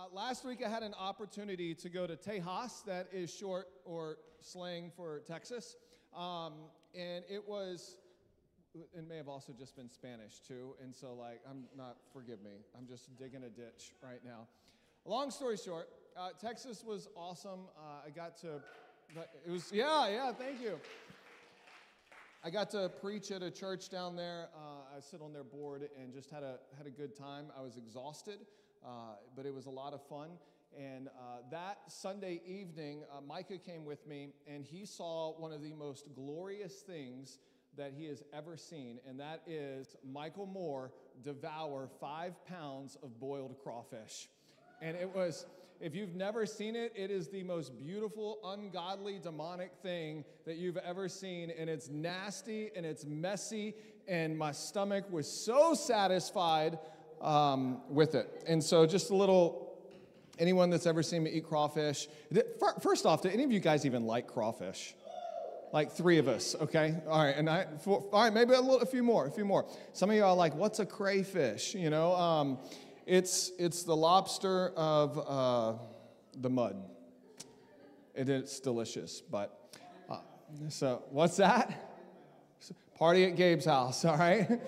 Uh, last week I had an opportunity to go to Tejas, that is short or slang for Texas. Um, and it was, it may have also just been Spanish too. And so, like, I'm not, forgive me, I'm just digging a ditch right now. Long story short, uh, Texas was awesome. Uh, I got to, it was, yeah, yeah, thank you. I got to preach at a church down there. Uh, I sit on their board and just had a had a good time. I was exhausted, uh, but it was a lot of fun. And uh, that Sunday evening, uh, Micah came with me, and he saw one of the most glorious things that he has ever seen, and that is Michael Moore devour five pounds of boiled crawfish. And it was if you've never seen it, it is the most beautiful, ungodly, demonic thing that you've ever seen. And it's nasty and it's messy. And my stomach was so satisfied um, with it. And so, just a little anyone that's ever seen me eat crawfish. First off, do any of you guys even like crawfish? Like three of us, okay? All right, and I, four, all right, maybe a, little, a few more, a few more. Some of you are like, what's a crayfish? You know, um, it's, it's the lobster of uh, the mud. It is delicious, but uh, so what's that? Party at Gabe's house, all right?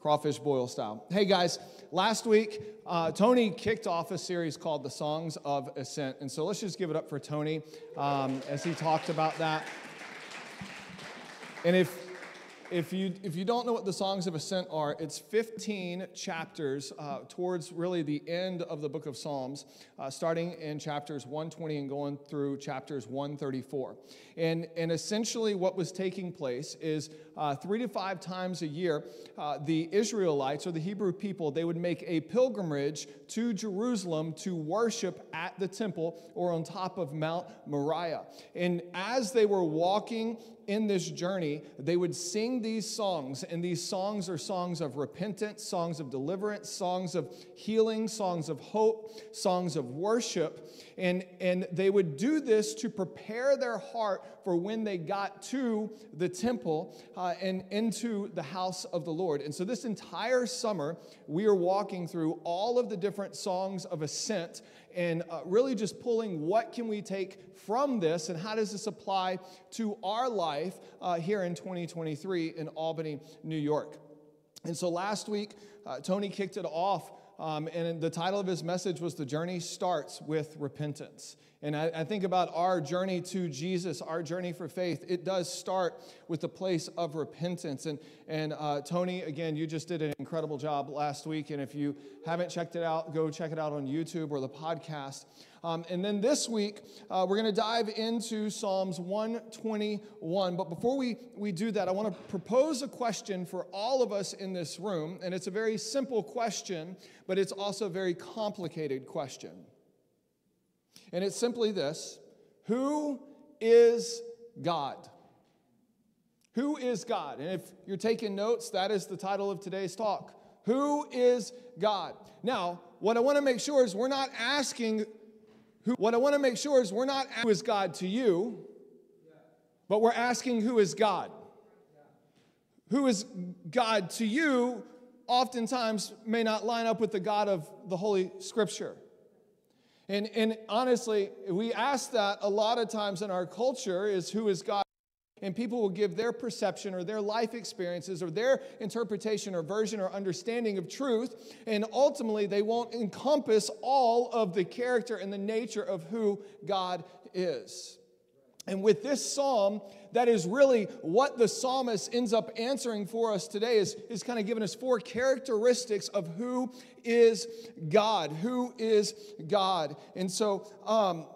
Crawfish boil style. Hey guys, last week uh, Tony kicked off a series called The Songs of Ascent. And so let's just give it up for Tony um, as he talked about that. And if if you, if you don't know what the Songs of Ascent are, it's 15 chapters uh, towards really the end of the book of Psalms, uh, starting in chapters 120 and going through chapters 134. And, and essentially, what was taking place is uh, three to five times a year, uh, the Israelites or the Hebrew people, they would make a pilgrimage to Jerusalem to worship at the temple or on top of Mount Moriah. And as they were walking in this journey, they would sing these songs, and these songs are songs of repentance, songs of deliverance, songs of healing, songs of hope, songs of worship. And, and they would do this to prepare their heart for when they got to the temple uh, and into the house of the Lord. And so, this entire summer, we are walking through all of the different songs of ascent and uh, really just pulling what can we take from this and how does this apply to our life uh, here in 2023 in Albany, New York. And so last week, uh, Tony kicked it off um, and the title of his message was The Journey Starts with Repentance. And I, I, think about our journey to Jesus, our journey for faith. It does start with the place of repentance. And, and uh, Tony, again, you just did an incredible job last week. And if you haven't checked it out, go check it out on YouTube or the podcast. Um, and then this week, uh, we're going to dive into Psalms 121. But before we, we do that, I want to propose a question for all of us in this room. And it's a very simple question, but it's also a very complicated question. And it's simply this Who is God? Who is God? And if you're taking notes, that is the title of today's talk. Who is God? Now, what I want to make sure is we're not asking who, what I want to make sure is we're not who is God to you, but we're asking who is God. Who is God to you oftentimes may not line up with the God of the Holy Scripture. And, and honestly, we ask that a lot of times in our culture is who is God? And people will give their perception or their life experiences or their interpretation or version or understanding of truth. And ultimately, they won't encompass all of the character and the nature of who God is. And with this psalm, that is really what the psalmist ends up answering for us today, is, is kind of giving us four characteristics of who is God. Who is God? And so, um,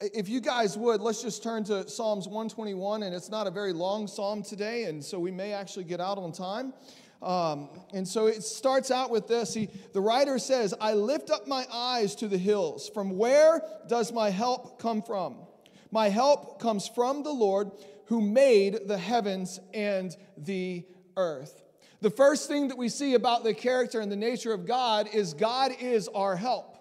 if you guys would, let's just turn to Psalms 121, and it's not a very long psalm today, and so we may actually get out on time. Um, and so it starts out with this. He, the writer says, I lift up my eyes to the hills. From where does my help come from? My help comes from the Lord who made the heavens and the earth. The first thing that we see about the character and the nature of God is God is our help.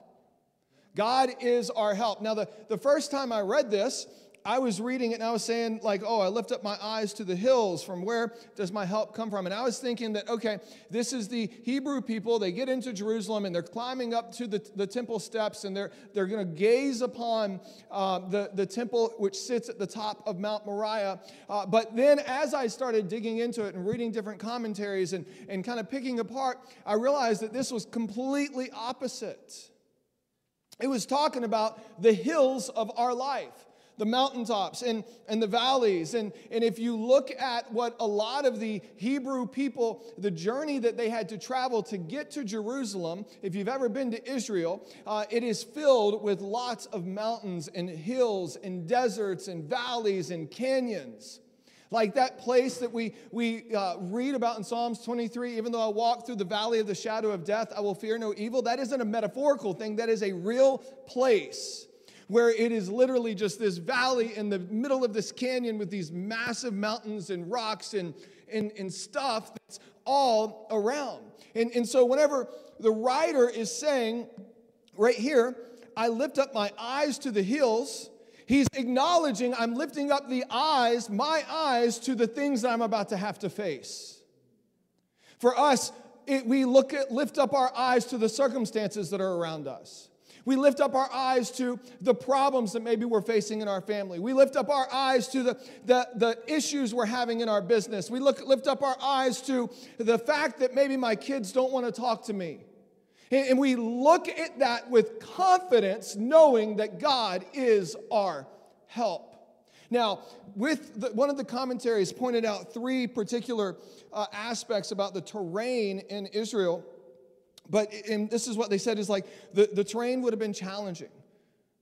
God is our help. Now, the, the first time I read this, I was reading it and I was saying, like, oh, I lift up my eyes to the hills. From where does my help come from? And I was thinking that, okay, this is the Hebrew people. They get into Jerusalem and they're climbing up to the, the temple steps and they're, they're going to gaze upon uh, the, the temple which sits at the top of Mount Moriah. Uh, but then as I started digging into it and reading different commentaries and, and kind of picking apart, I realized that this was completely opposite. It was talking about the hills of our life the mountaintops and, and the valleys. And, and if you look at what a lot of the Hebrew people, the journey that they had to travel to get to Jerusalem, if you've ever been to Israel, uh, it is filled with lots of mountains and hills and deserts and valleys and canyons. Like that place that we, we uh, read about in Psalms 23, even though I walk through the valley of the shadow of death, I will fear no evil. That isn't a metaphorical thing, that is a real place where it is literally just this valley in the middle of this canyon with these massive mountains and rocks and, and, and stuff that's all around. And, and so, whenever the writer is saying, right here, I lift up my eyes to the hills, He's acknowledging I'm lifting up the eyes, my eyes, to the things that I'm about to have to face. For us, it, we look at, lift up our eyes to the circumstances that are around us. We lift up our eyes to the problems that maybe we're facing in our family. We lift up our eyes to the, the, the issues we're having in our business. We look, lift up our eyes to the fact that maybe my kids don't want to talk to me. And we look at that with confidence, knowing that God is our help. Now, with the, one of the commentaries pointed out three particular uh, aspects about the terrain in Israel, but and this is what they said is like the, the terrain would have been challenging.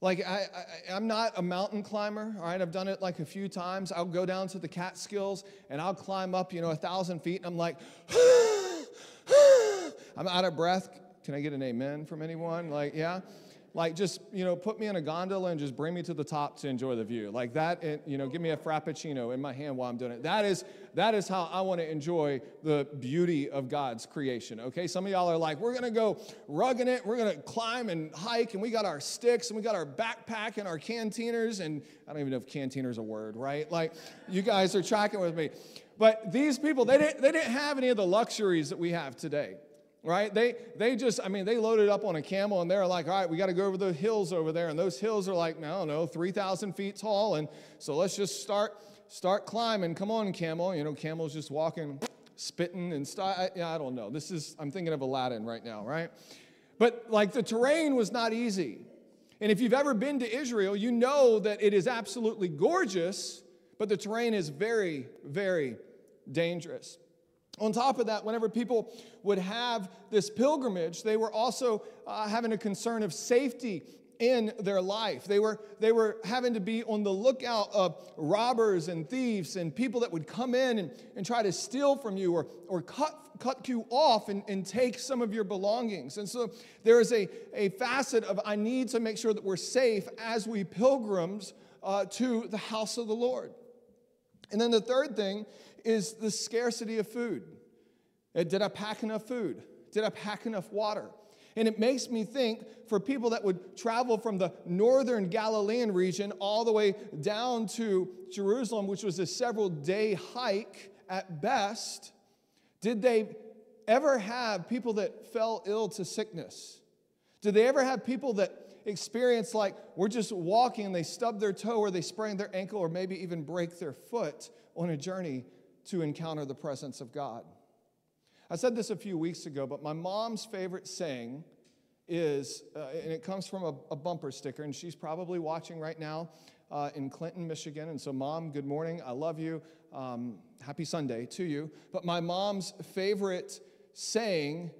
Like, I, I, am not a mountain climber, all right? I've done it like a few times. I'll go down to the Catskills and I'll climb up, you know, a thousand feet, and I'm like, I'm out of breath can I get an amen from anyone? Like, yeah? Like, just, you know, put me in a gondola and just bring me to the top to enjoy the view. Like that, and, you know, give me a Frappuccino in my hand while I'm doing it. That is, that is how I want to enjoy the beauty of God's creation, okay? Some of y'all are like, we're to go rugging it. We're to climb and hike, and we got our sticks, and we got our backpack and our cantiners, and I don't even know if cantiner's a word, right? Like, you guys are tracking with me. But these people, they didn't, they didn't have any of the luxuries that we have today right? They, they just, I mean, they loaded up on a camel and they're like, all right, we got to go over the hills over there. And those hills are like, I don't know, 3,000 feet tall. And so let's just start, start climbing. Come on, camel. You know, camel's just walking, spitting and stuff. I, yeah, I don't know. This is, I'm thinking of Aladdin right now, right? But like the terrain was not easy. And if you've ever been to Israel, you know that it is absolutely gorgeous, but the terrain is very, very dangerous. On top of that, whenever people would have this pilgrimage, they were also uh, having a concern of safety in their life. They were, they were having to be on the lookout of robbers and thieves and people that would come in and, and try to steal from you or, or cut, cut you off and, and take some of your belongings. And so there is a, a facet of I need to make sure that we're safe as we pilgrims uh, to the house of the Lord. And then the third thing is the scarcity of food. Uh, did I pack enough food? Did I pack enough water? And it makes me think for people that would travel from the northern Galilean region all the way down to Jerusalem, which was a several day hike at best, did they ever have people that fell ill to sickness? Did they ever have people that experienced like we're just walking and they stub their toe or they sprain their ankle or maybe even break their foot on a journey to encounter the presence of God. I said this a few weeks ago, but my mom's favorite saying is, uh, and it comes from a, a, bumper sticker, and she's probably watching right now uh, in Clinton, Michigan. And so, mom, good morning. I love you. Um, happy Sunday to you. But my mom's favorite saying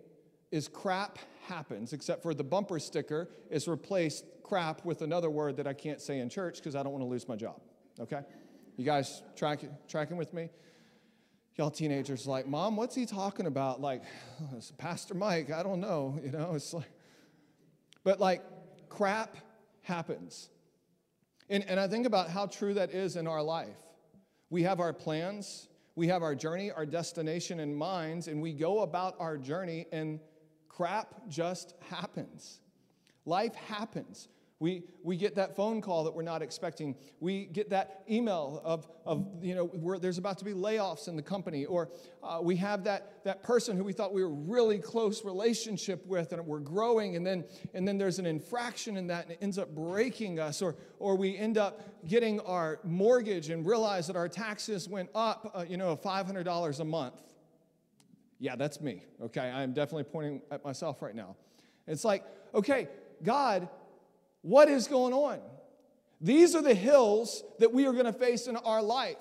is crap happens, except for the bumper sticker is replaced crap with another word that I can't say in church because I don't want to lose my job. Okay? You guys tracking, tracking with me? Y'all teenagers like, Mom, what's he talking about? Like, Pastor Mike, I don't know. You know, it's like, but like, crap happens. And, and I think about how true that is in our life. We have our plans, we have our journey, our destination in minds, and we go about our journey, and crap just happens. Life happens. We, we get that phone call that we're not expecting. We get that email of, of you know, where there's about to be layoffs in the company. Or uh, we have that, that person who we thought we were really close relationship with and we're growing. And then, and then there's an infraction in that and it ends up breaking us. Or, or we end up getting our mortgage and realize that our taxes went up, uh, you know, $500 a month. Yeah, that's me. Okay, I'm definitely pointing at myself right now. It's like, okay, God, what is going on? These are the hills that we are going to face in our life.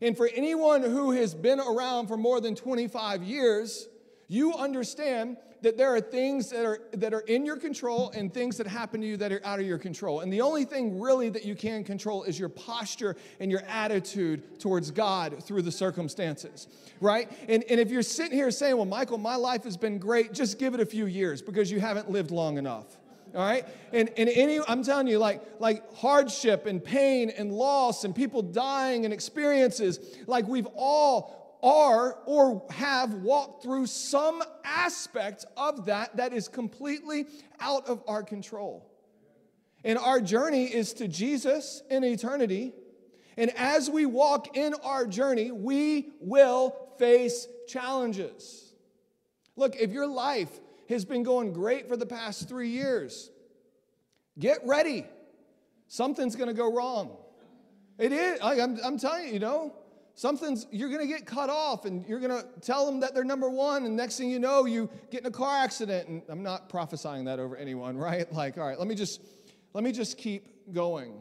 And for anyone who has been around for more than 25 years, you understand that there are things that are, that are in your control and things that happen to you that are out of your control. And the only thing really that you can control is your posture and your attitude towards God through the circumstances, right? And, and if you're sitting here saying, well, Michael, my life has been great, just give it a few years because you haven't lived long enough all right? And, and any i'm telling you like like hardship and pain and loss and people dying and experiences like we've all are or have walked through some aspect of that that is completely out of our control. And our journey is to jesus in eternity. And as we walk in our journey we will face challenges. Look if your life has been going great for the past three years. Get ready. Something's going to go wrong. It is. I'm, I'm telling you, you know, something's, you're going to get cut off and you're going to tell them that they're number one. And next thing you know, you get in a car accident. And I'm not prophesying that over anyone, right? Like, all right, let me just, let me just keep going.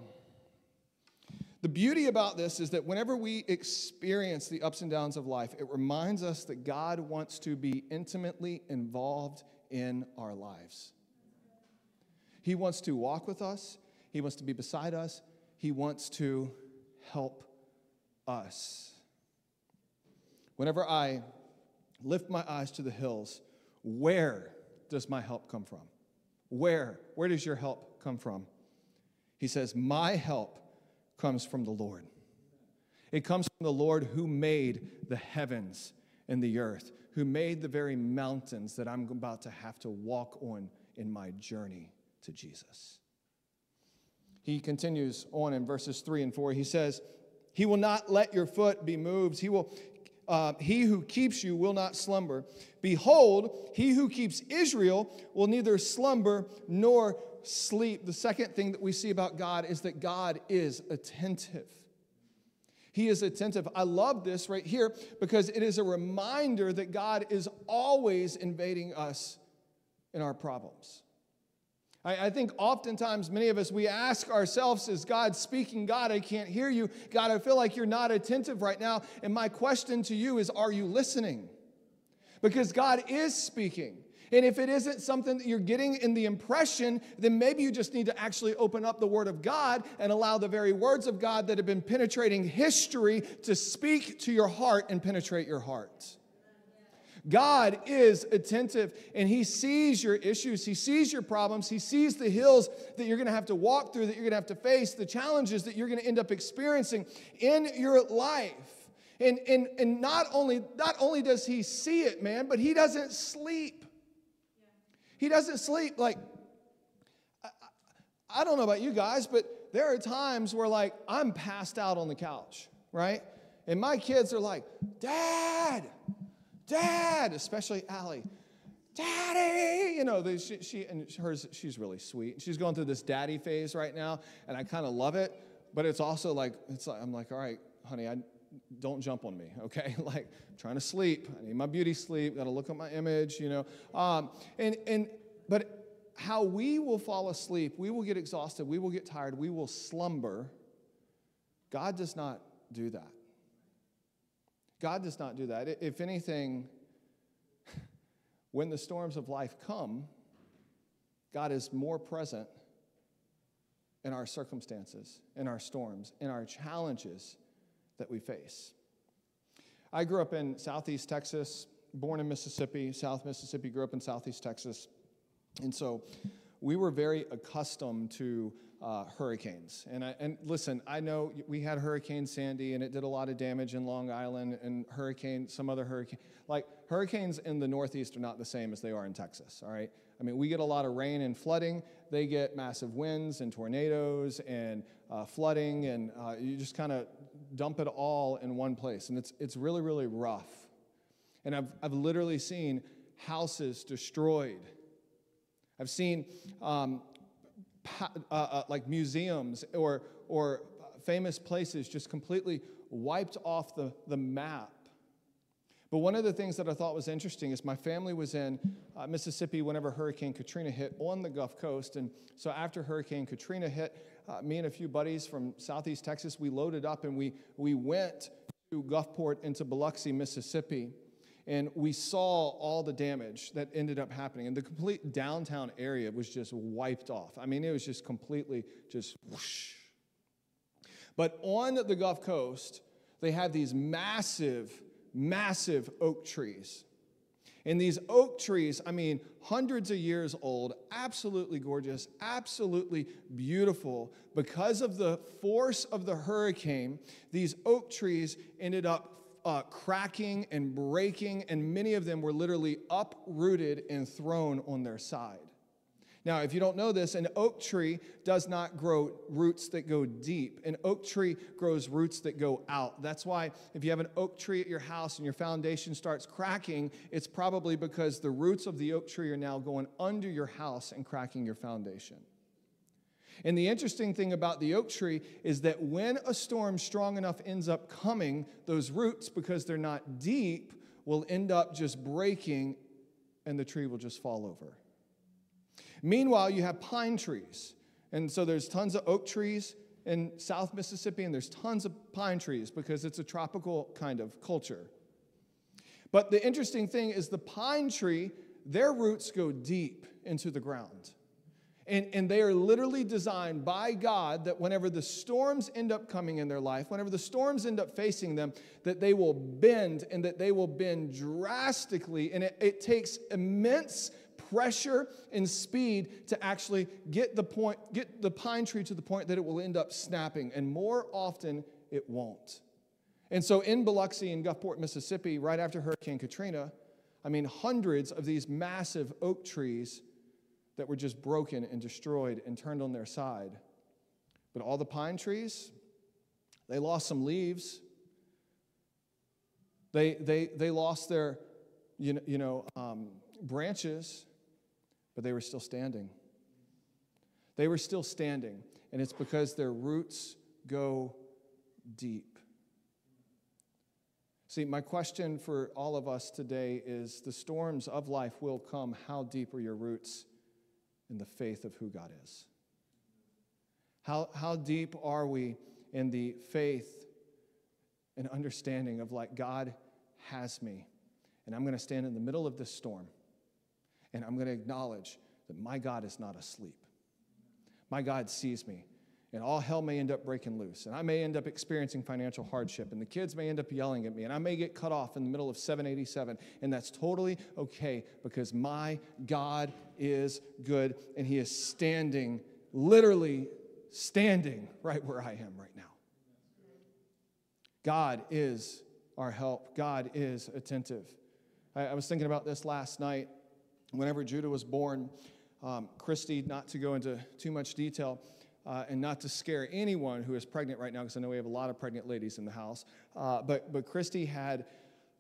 The beauty about this is that whenever we experience the ups and downs of life, it reminds us that God wants to be intimately involved in our lives. He wants to walk with us, He wants to be beside us, He wants to help us. Whenever I lift my eyes to the hills, where does my help come from? Where? Where does your help come from? He says, My help comes from the Lord. It comes from the Lord who made the heavens and the earth, who made the very mountains that I'm about to have to walk on in my journey to Jesus. He continues on in verses 3 and 4. He says, He will not let your foot be moved. He will. Uh, he who keeps you will not slumber. Behold, he who keeps Israel will neither slumber nor sleep. The second thing that we see about God is that God is attentive. He is attentive. I love this right here because it is a reminder that God is always invading us in our problems. I, I, think oftentimes many of us, we ask ourselves, Is God speaking? God, I can't hear you. God, I feel like you're not attentive right now. And my question to you is, Are you listening? Because God is speaking. And if it isn't something that you're getting in the impression, then maybe you just need to actually open up the Word of God and allow the very words of God that have been penetrating history to speak to your heart and penetrate your heart. God is attentive and He sees your issues, He sees your problems, He sees the hills that you're gonna have to walk through, that you're gonna have to face, the challenges that you're gonna end up experiencing in your life. And, and, and not, only, not only does He see it, man, but He doesn't sleep. He doesn't sleep. Like, I, I don't know about you guys, but there are times where, like, I'm passed out on the couch, right? And my kids are like, Dad, Dad, especially Allie, Daddy, you know, she, she and hers, she's really sweet. She's going through this daddy phase right now, and I kind of love it. But it's also like, it's like, I'm like, all right, honey, I don't jump on me, okay? like I'm trying to sleep. I need my beauty sleep. Got to look at my image, you know. Um, and and but how we will fall asleep, we will get exhausted, we will get tired, we will slumber. God does not do that. God does not do that. If anything, when the storms of life come, God is more present in our circumstances, in our storms, in our challenges that we face. I grew up in Southeast Texas, born in Mississippi, South Mississippi, grew up in Southeast Texas. And so we were very accustomed to uh, hurricanes. And, I, and listen, I know we had Hurricane Sandy and it did a lot of damage in Long Island and hurricane, some other hurricane. Like hurricanes in the Northeast are not the same as they are in Texas, all right? I mean, we get a lot of rain and flooding. They get massive winds and tornadoes and uh, flooding, and uh, you just kind of dump it all in one place. And it's, it's really, really rough. And I've, I've literally seen houses destroyed. I've seen um, pa- uh, uh, like museums or, or famous places just completely wiped off the, the map. But one of the things that I thought was interesting is my family was in uh, Mississippi whenever Hurricane Katrina hit on the Gulf Coast. And so after Hurricane Katrina hit, uh, me and a few buddies from Southeast Texas, we loaded up and we, we went to Gulfport into Biloxi, Mississippi. And we saw all the damage that ended up happening. And the complete downtown area was just wiped off. I mean, it was just completely just whoosh. But on the Gulf Coast, they have these massive, massive oak trees. And these oak trees, I mean, hundreds of years old, absolutely gorgeous, absolutely beautiful. Because of the force of the hurricane, these oak trees ended up uh, cracking and breaking, and many of them were literally uprooted and thrown on their side. Now, if you don't know this, an oak tree does not grow roots that go deep. An oak tree grows roots that go out. That's why if you have an oak tree at your house and your foundation starts cracking, it's probably because the roots of the oak tree are now going under your house and cracking your foundation. And the interesting thing about the oak tree is that when a storm strong enough ends up coming, those roots, because they're not deep, will end up just breaking and the tree will just fall over. Meanwhile, you have pine trees. And so there's tons of oak trees in South Mississippi, and there's tons of pine trees because it's a tropical kind of culture. But the interesting thing is the pine tree, their roots go deep into the ground. And, and they are literally designed by God that whenever the storms end up coming in their life, whenever the storms end up facing them, that they will bend and that they will bend drastically. And it, it takes immense pressure and speed to actually get the point, get the pine tree to the point that it will end up snapping. And more often, it won't. And so in Biloxi in Gulfport, Mississippi, right after Hurricane Katrina, I mean, hundreds of these massive oak trees that were just broken and destroyed and turned on their side. But all the pine trees, they lost some leaves. They, they, they lost their, you know, you know um, branches but they were still standing. They were still standing, and it's because their roots go deep. See, my question for all of us today is the storms of life will come. How deep are your roots in the faith of who God is? How, how deep are we in the faith and understanding of like God has me, and I'm going to stand in the middle of this storm? And I'm going to acknowledge that my God is not asleep. My God sees me. And all hell may end up breaking loose. And I may end up experiencing financial hardship. And the kids may end up yelling at me. And I may get cut off in the middle of 787. And that's totally okay because my God is good. And He is standing, literally standing right where I am right now. God is our help, God is attentive. I, I was thinking about this last night whenever Judah was born, um, Christy, not to go into too much detail, uh, and not to scare anyone who is pregnant right now, because I know we have a lot of pregnant ladies in the house. Uh, but, but Christy had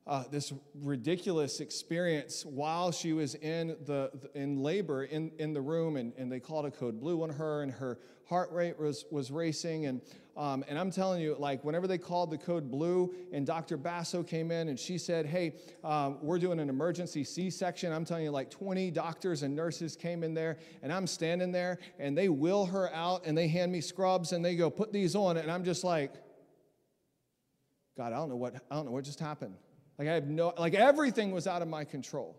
uh, this ridiculous experience while she was in, the, in labor in, in the room, and, and they called a code blue on her, and her heart rate was, was racing. And, um, and I'm telling you, like, whenever they called the code blue, and Dr. Basso came in and she said, Hey, um, we're doing an emergency C section. I'm telling you, like, 20 doctors and nurses came in there, and I'm standing there, and they wheel her out, and they hand me scrubs, and they go, Put these on. And I'm just like, God, I don't know what, I don't know what just happened. Like I have no, like everything was out of my control.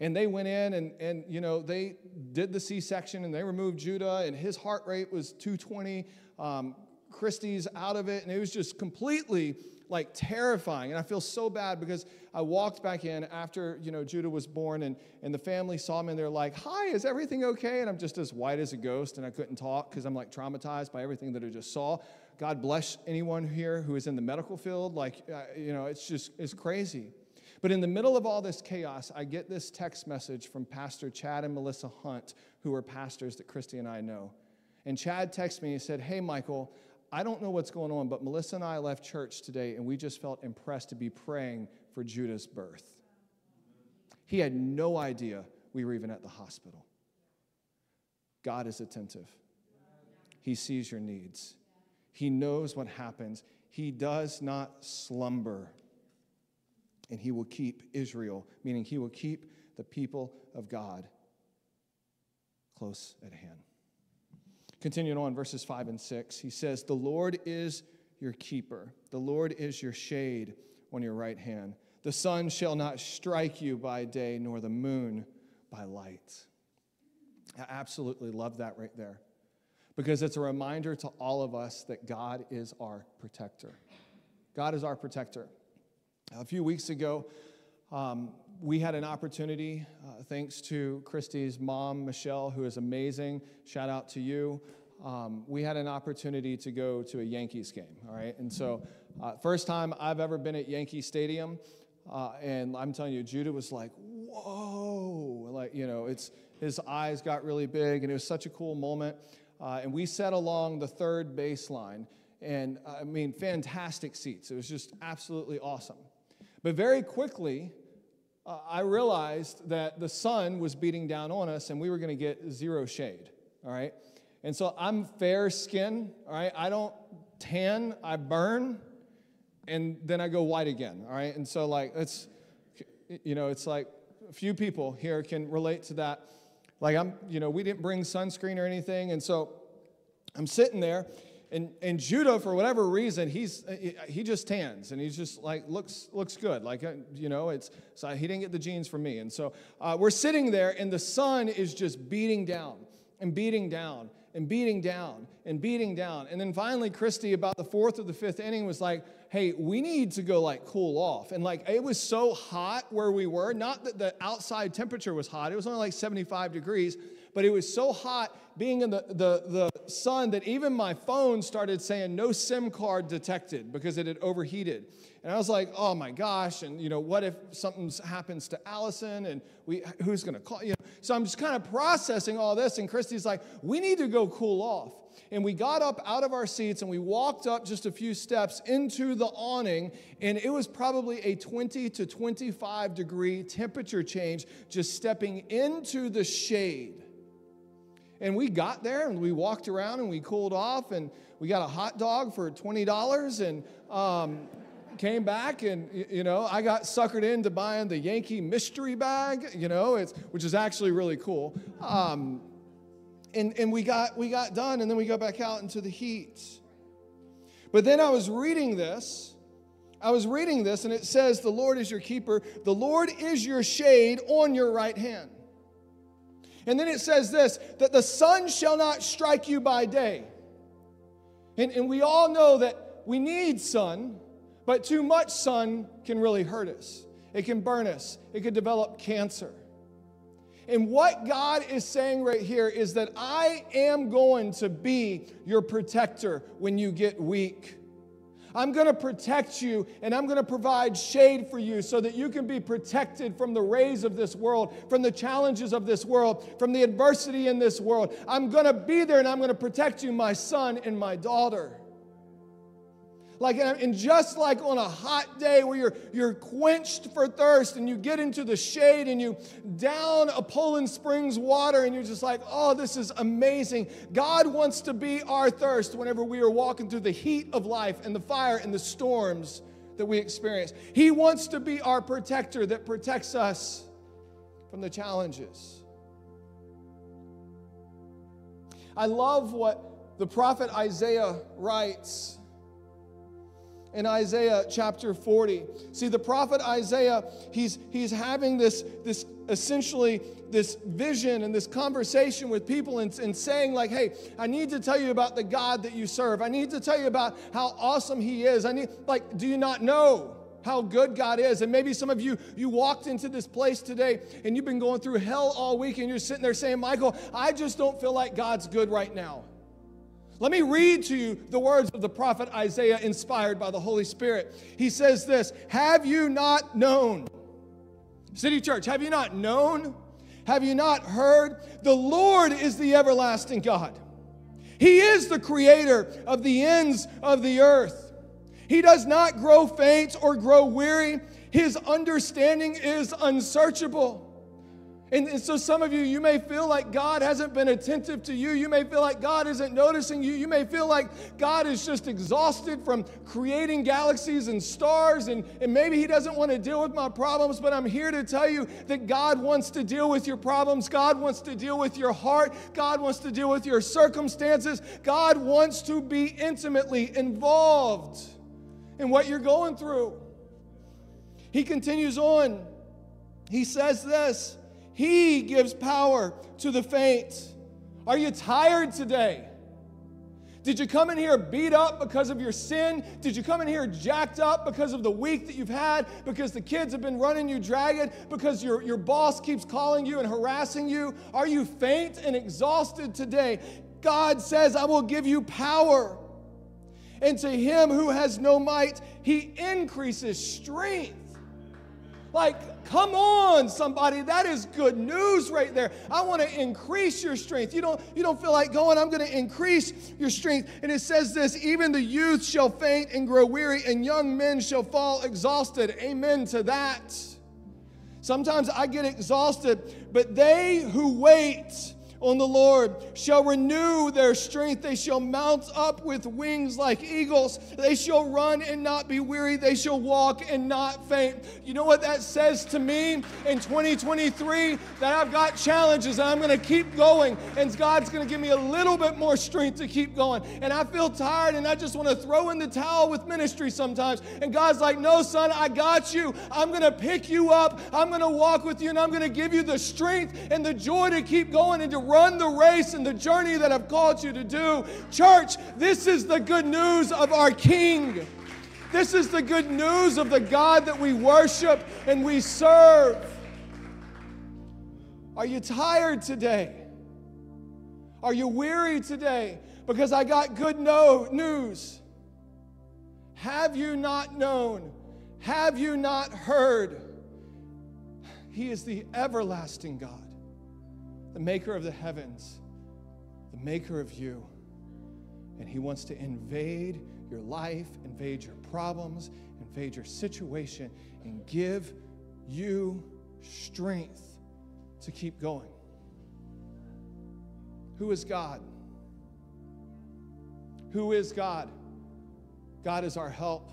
And they went in and, and you know, they did the C-section and they removed Judah and his heart rate was 220. Um, Christy's out of it, and it was just completely like terrifying. And I feel so bad because I walked back in after, you know, Judah was born and, and the family saw me and they're like, hi, is everything okay? And I'm just as white as a ghost and I couldn't talk because I'm like traumatized by everything that I just saw. God bless anyone here who is in the medical field. Like, uh, you know, it's just, it's crazy. But in the middle of all this chaos, I get this text message from Pastor Chad and Melissa Hunt, who are pastors that Christy and I know. And Chad texted me and said, Hey, Michael, I don't know what's going on, but Melissa and I left church today and we just felt impressed to be praying for Judah's birth. He had no idea we were even at the hospital. God is attentive, He sees your needs, He knows what happens. He does not slumber. And He will keep Israel, meaning He will keep the people of God close at hand. Continuing on, verses 5 and 6, he says, The Lord is your keeper, the Lord is your shade on your right hand. The sun shall not strike you by day, nor the moon by light. I absolutely love that right there because it's a reminder to all of us that God is our protector. God is our protector. A few weeks ago, um, we had an opportunity, uh, thanks to Christy's mom, Michelle, who is amazing. Shout out to you. Um, we had an opportunity to go to a Yankees game, all right? And so, uh, first time I've ever been at Yankee Stadium, uh, and I'm telling you, Judah was like, whoa, like, you know, it's, his eyes got really big, and it was such a cool moment. Uh, and we sat along the third baseline, and I mean, fantastic seats. It was just absolutely awesome. But very quickly, uh, I realized that the sun was beating down on us and we were going to get zero shade, all right? And so I'm fair skin, all right? I don't tan, I burn, and then I go white again, all right? And so, like, it's, you know, it's like a few people here can relate to that. Like, I'm, you know, we didn't bring sunscreen or anything, and so I'm sitting there and, and Judah, for whatever reason, he's he just tans and he's just like looks looks good. Like uh, you know, it's so he didn't get the genes from me. And so uh, we're sitting there, and the sun is just beating down and beating down and beating down and beating down. And then finally, Christy, about the fourth or the fifth inning, was like, hey, we need to go like cool off. And like it was so hot where we were, not that the outside temperature was hot, it was only like 75 degrees, but it was so hot being in the, the, the sun that even my phone started saying no SIM card detected because it had overheated. And I was like, oh my gosh, and you know, what if something happens to Allison and we who's gonna call you? Know? So I'm just kind of processing all this, and Christy's like, we need to go cool off. And we got up out of our seats and we walked up just a few steps into the awning, and it was probably a 20 to 25 degree temperature change just stepping into the shade. And we got there and we walked around and we cooled off and we got a hot dog for $20 and um, came back and, you know, I got suckered into buying the Yankee mystery bag, you know, it's, which is actually really cool. Um, and and we, got, we got done and then we go back out into the heat. But then I was reading this. I was reading this and it says, The Lord is your keeper, the Lord is your shade on your right hand. And then it says this that the sun shall not strike you by day. And, and we all know that we need sun, but too much sun can really hurt us. It can burn us, it can develop cancer. And what God is saying right here is that I am going to be your protector when you get weak. I'm going to protect you and I'm going to provide shade for you so that you can be protected from the rays of this world, from the challenges of this world, from the adversity in this world. I'm going to be there and I'm going to protect you, my son and my daughter. Like, and just like on a hot day where you're, you're quenched for thirst and you get into the shade and you down a Poland Springs water and you're just like, oh, this is amazing. God wants to be our thirst whenever we are walking through the heat of life and the fire and the storms that we experience. He wants to be our protector that protects us from the challenges. I love what the prophet Isaiah writes in Isaiah chapter 40. See, the prophet Isaiah, he's, he's having this, this essentially this vision and this conversation with people and, and saying, like, hey, I need to tell you about the God that you serve. I need to tell you about how awesome he is. I need, like, do you not know? how good God is. And maybe some of you, you walked into this place today and you've been going through hell all week and you're sitting there saying, Michael, I just don't feel like God's good right now. Let me read to you the words of the prophet Isaiah, inspired by the Holy Spirit. He says this Have you not known? City Church, have you not known? Have you not heard? The Lord is the everlasting God. He is the creator of the ends of the earth. He does not grow faint or grow weary. His understanding is unsearchable. And, and, so, some of you, you may feel like God hasn't been attentive to you. You may feel like God isn't noticing you. You may feel like God is just exhausted from creating galaxies and stars, and, and maybe He doesn't want to deal with my problems. But I'm here to tell you that God wants to deal with your problems. God wants to deal with your heart. God wants to deal with your circumstances. God wants to be intimately involved in what you're going through. He continues on. He says this. He gives power to the faint. Are you tired today? Did you come in here beat up because of your sin? Did you come in here jacked up because of the week that you've had? Because the kids have been running you dragged? Because your, your boss keeps calling you and harassing you? Are you faint and exhausted today? God says, I will give you power. And to him who has no might, he increases strength. Like, come on, somebody. That is good news right there. I want to increase your strength. You don't, you don't feel like going, I'm going to increase your strength. And it says this even the youth shall faint and grow weary, and young men shall fall exhausted. Amen to that. Sometimes I get exhausted, but they who wait, on the Lord shall renew their strength. They shall mount up with wings like eagles. They shall run and not be weary. They shall walk and not faint. You know what that says to me in 2023? That I've got challenges and I'm going to keep going. And God's going to give me a little bit more strength to keep going. And I feel tired and I just want to throw in the towel with ministry sometimes. And God's like, no, son, I got you. I'm going to pick you up. I'm going to walk with you and I'm going to give you the strength and the joy to keep going and to run the race and the journey that I've called you to do. Church, this is the good news of our King. This is the good news of the God that we worship and we serve. Are you tired today? Are you weary today? Because I got good no- news. Have you not known? Have you not heard? He is the everlasting God the maker of the heavens, the maker of you. And He wants to invade your life, invade your problems, invade your situation, and give you strength to keep going. Who is God? Who is God? God is our help.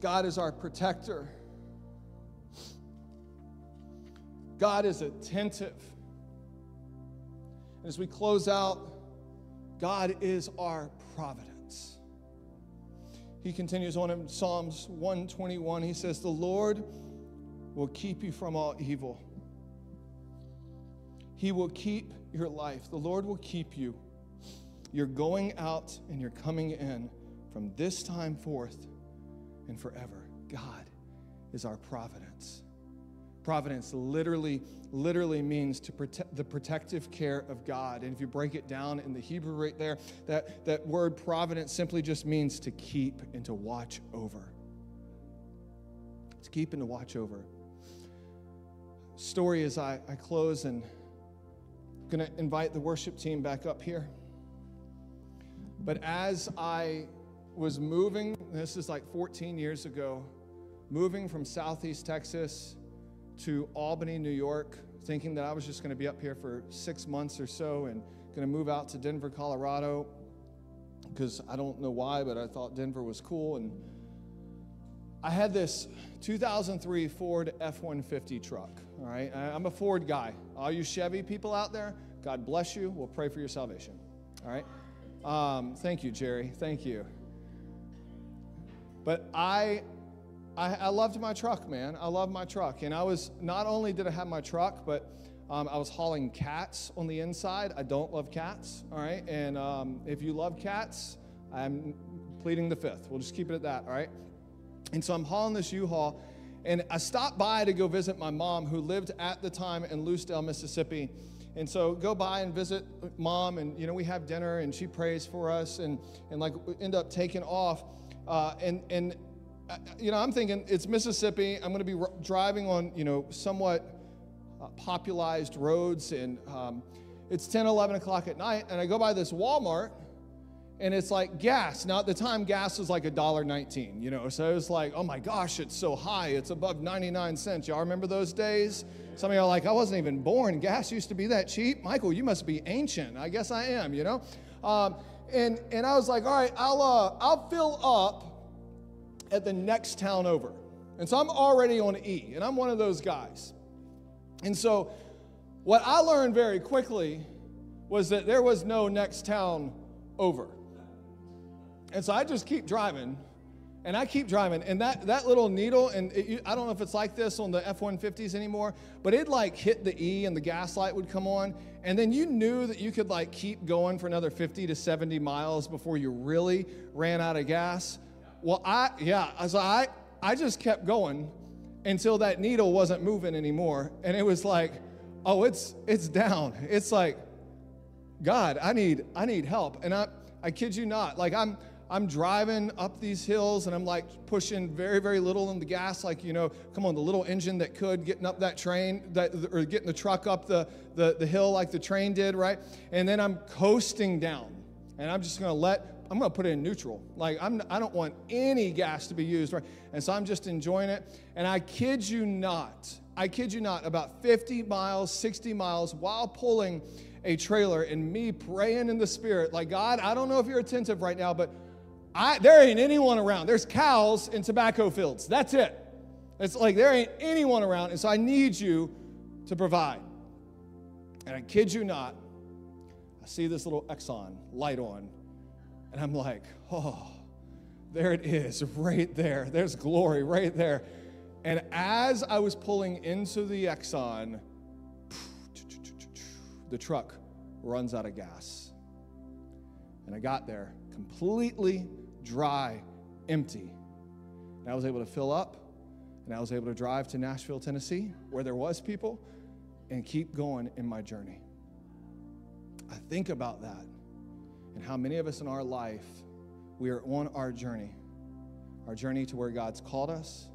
God is our protector. God is attentive. And as we close out, God is our providence. He continues on in Psalms 121. He says, The Lord will keep you from all evil. He will keep your life. The Lord will keep you. You're going out and you're coming in from this time forth and forever. God is our providence. Providence literally, literally means to protect the protective care of God. And if you break it down in the Hebrew right there, that, that word providence simply just means to keep and to watch over. To keep and to watch over. Story as I, I close and I'm to invite the worship team back up here. But as I was moving, this is like 14 years ago, moving from Southeast Texas to Albany, New York, thinking that I was just going to be up here for six months or so and going to move out to Denver, Colorado, because I don't know why, but I thought Denver was cool. And I had this 2003 Ford F 150 truck. All right, I'm a Ford guy. All you Chevy people out there, God bless you. We'll pray for your salvation. All right. Um, thank you, Jerry. Thank you. But I, I, I loved my truck, man. I love my truck. And I was, not only did I have my truck, but um, I was hauling cats on the inside. I don't love cats, all right? And um, if you love cats, I'm pleading the fifth. We'll just keep it at that, all right? And so I'm hauling this U-Haul, and I stopped by to go visit my mom, who lived at the time in Lucedale, Mississippi. And so go by and visit mom, and you know we have dinner, and she prays for us, and and like end up taking off, uh, and and you know I'm thinking it's Mississippi. I'm going to be driving on you know somewhat uh, popularized roads, and um, it's 10, 11 o'clock at night, and I go by this Walmart, and it's like gas. Now, at the time, gas was like a dollar nineteen, you know, so it was like, oh my gosh, it's so high, it's above 99 cents. Y'all remember those days? Some of y'all like, I wasn't even born. Gas used to be that cheap. Michael, you must be ancient. I guess I am, you know? Um, and, and I was like, all right, I'll, uh, I'll fill up at the next town over. And so I'm already on E, and I'm one of those guys. And so, what I learned very quickly was that there was no next town over. And so I just keep driving, and I keep driving, and that, that little needle, and it, I don't know if it's like this on the F 150s anymore, but it like hit the E and the gas light would come on, and then you knew that you could like keep going for another 50 to 70 miles before you really ran out of gas. Well, I, yeah, so I, I just kept going until that needle wasn't moving anymore. And it was like, oh, it's it's down. It's like, God, I need I need help. And I I kid you not, like I'm I'm driving up these hills and I'm like pushing very, very little in the gas, like, you know, come on, the little engine that could, getting up that train, that, or getting the truck up the, the, the hill like the train did, right? And then I'm coasting down. And I'm just gonna let I'm going to put it in neutral. Like I'm, I don't want any gas to be used, right? And so I'm just enjoying it. And I kid you not, I kid you not, about 50 miles, 60 miles while pulling a trailer and me praying in the spirit, like God, I don't know if you're attentive right now, but I, there ain't anyone around. There's cows in tobacco fields. That's it. It's like there ain't anyone around, and so I need you to provide. And I kid you not, I see this little Exxon light on and I'm like, oh, there it is, right there. There's glory right there. And as I was pulling into the Exxon, the truck runs out of gas. And I got there completely dry, empty. And I was able to fill up, and I was able to drive to Nashville, Tennessee, where there was people, and keep going in my journey. I think about that and how many of us in our life, we are on our journey, our journey to where God's called us,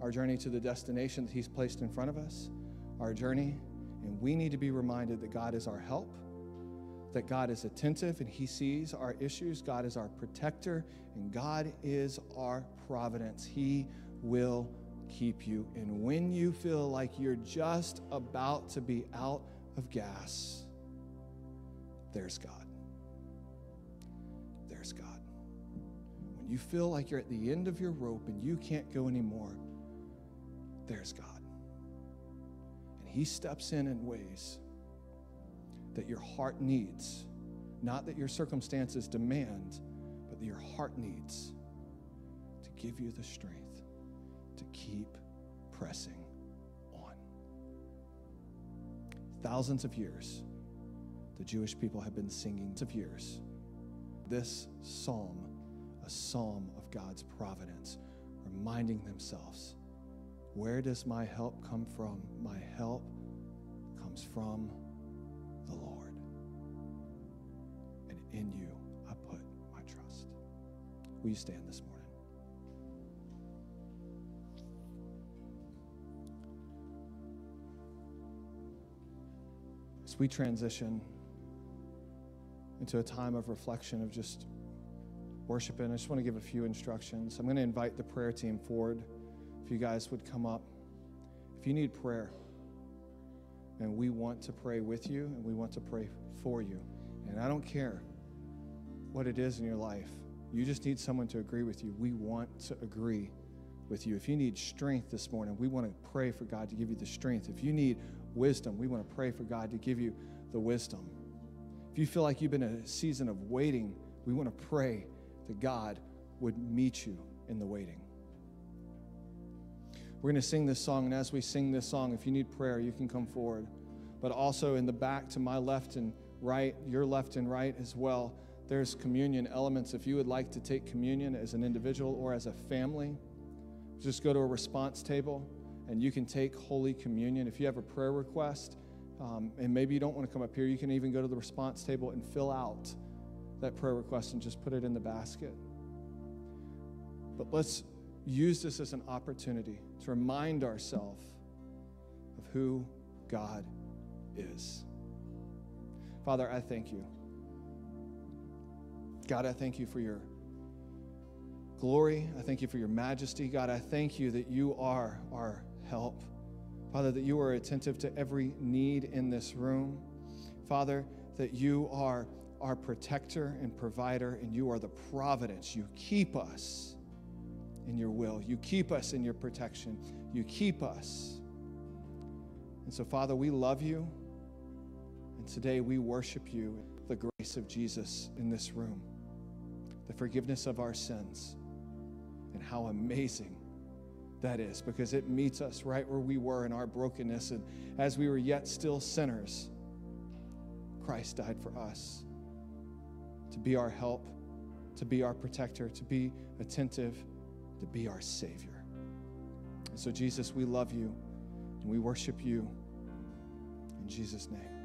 our journey to the destination that He's placed in front of us, our journey, and we need to be reminded that God is our help, that God is attentive and He sees our issues, God is our protector, and God is our providence. He will keep you. And when you feel like you're just about to be out of gas, there's God. You feel like you're at the end of your rope and you can't go anymore, there's God. And He steps in in ways that your heart needs, not that your circumstances demand, but that your heart needs to give you the strength to keep pressing on. Thousands of years, the Jewish people have been singing of years. This psalm a psalm of God's providence, reminding themselves where does my help come from? My help comes from the Lord. And in you I put my trust. Will you stand this morning? As we transition into a time of reflection, of just worshiping, I just want to give a few instructions. I'm going to invite the prayer team forward. If you guys would come up. If you need prayer, and we want to pray with you and we want to pray for you. And I don't care what it is in your life, you just need someone to agree with you. We want to agree with you. If you need strength this morning, we want to pray for God to give you the strength. If you need wisdom, we want to pray for God to give you the wisdom If you feel like you've been in a season of waiting, we want to pray that God would meet you in the waiting. We're going to sing this song, and as we sing this song, if you need prayer, you can come forward. But also in the back to my left and right, your left and right as well, there's communion elements. If you would like to take communion as an individual or as a family, just go to a response table and you can take Holy Communion. If you have a prayer request, um, and maybe you don't want to come up here, you can even go to the response table and fill out that prayer request and just put it in the basket. But let's use this as an opportunity to remind ourselves of who God is. Father, I thank you. God, I thank you for your glory. I thank you for your majesty. God, I thank you that you are our help. Father, that you are attentive to every need in this room. Father, that you are our protector and provider, and you are the providence. You keep us in your will, you keep us in your protection, you keep us. And so, Father, we love you, and today we worship you, the grace of Jesus in this room, the forgiveness of our sins, and how amazing that is because it meets us right where we were in our brokenness. And as we were yet still sinners, Christ died for us to be our help, to be our protector, to be attentive, to be our Savior. And so, Jesus, we love you and we worship you in Jesus' name.